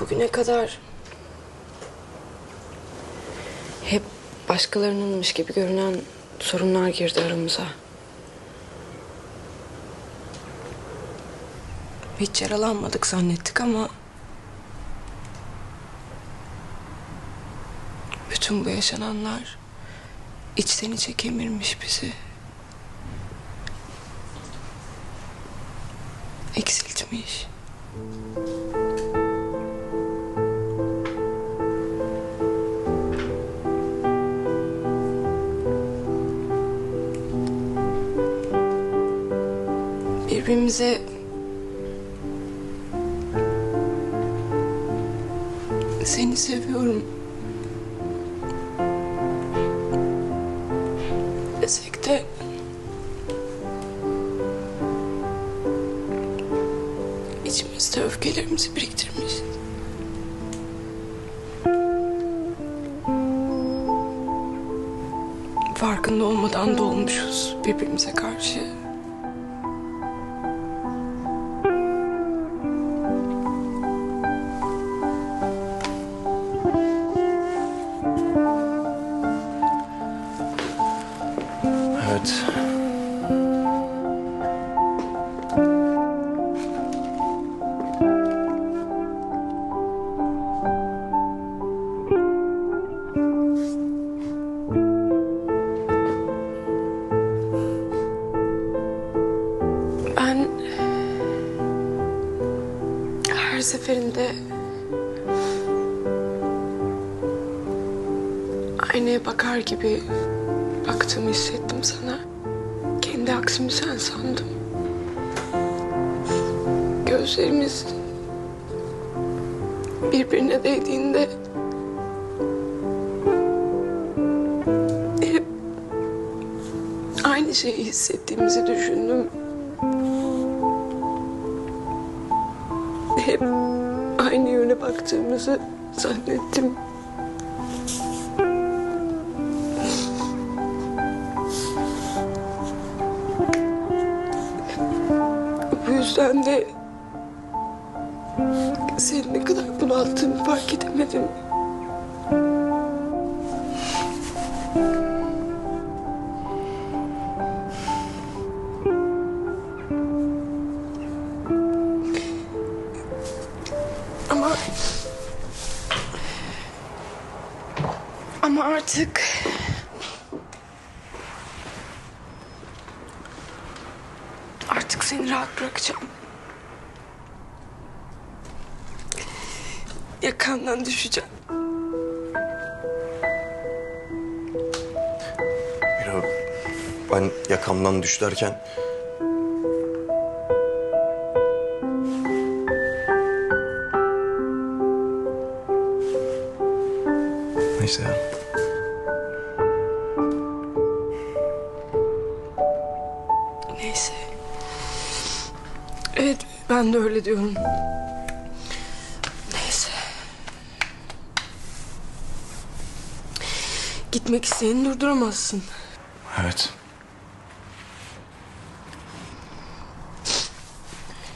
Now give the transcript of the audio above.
Bugüne kadar hep başkalarınınmış gibi görünen sorunlar girdi aramıza. Hiç yaralanmadık zannettik ama bütün bu yaşananlar içten içe kemirmiş bizi. Eksiltmiş. Birbirimize seni seviyorum desek de içimizde öfkelerimizi biriktirmiş. Farkında olmadan dolmuşuz birbirimize karşı. Evet. Ben her seferinde aynaya bakar gibi baktığımı hissettim sana. Kendi aksimi sen sandım. Gözlerimiz birbirine değdiğinde hep aynı şeyi hissettiğimizi düşündüm. Hep aynı yöne baktığımızı zannettim. Yüzden de seni ne kadar bunalttığımı fark edemedim. Ama ama artık artık seni rahat bırakacağım. Yakandan düşeceğim. Mira, ben yakamdan düş derken... Neyse ya. Evet ben de öyle diyorum. Neyse. Gitmek isteyeni durduramazsın. Evet.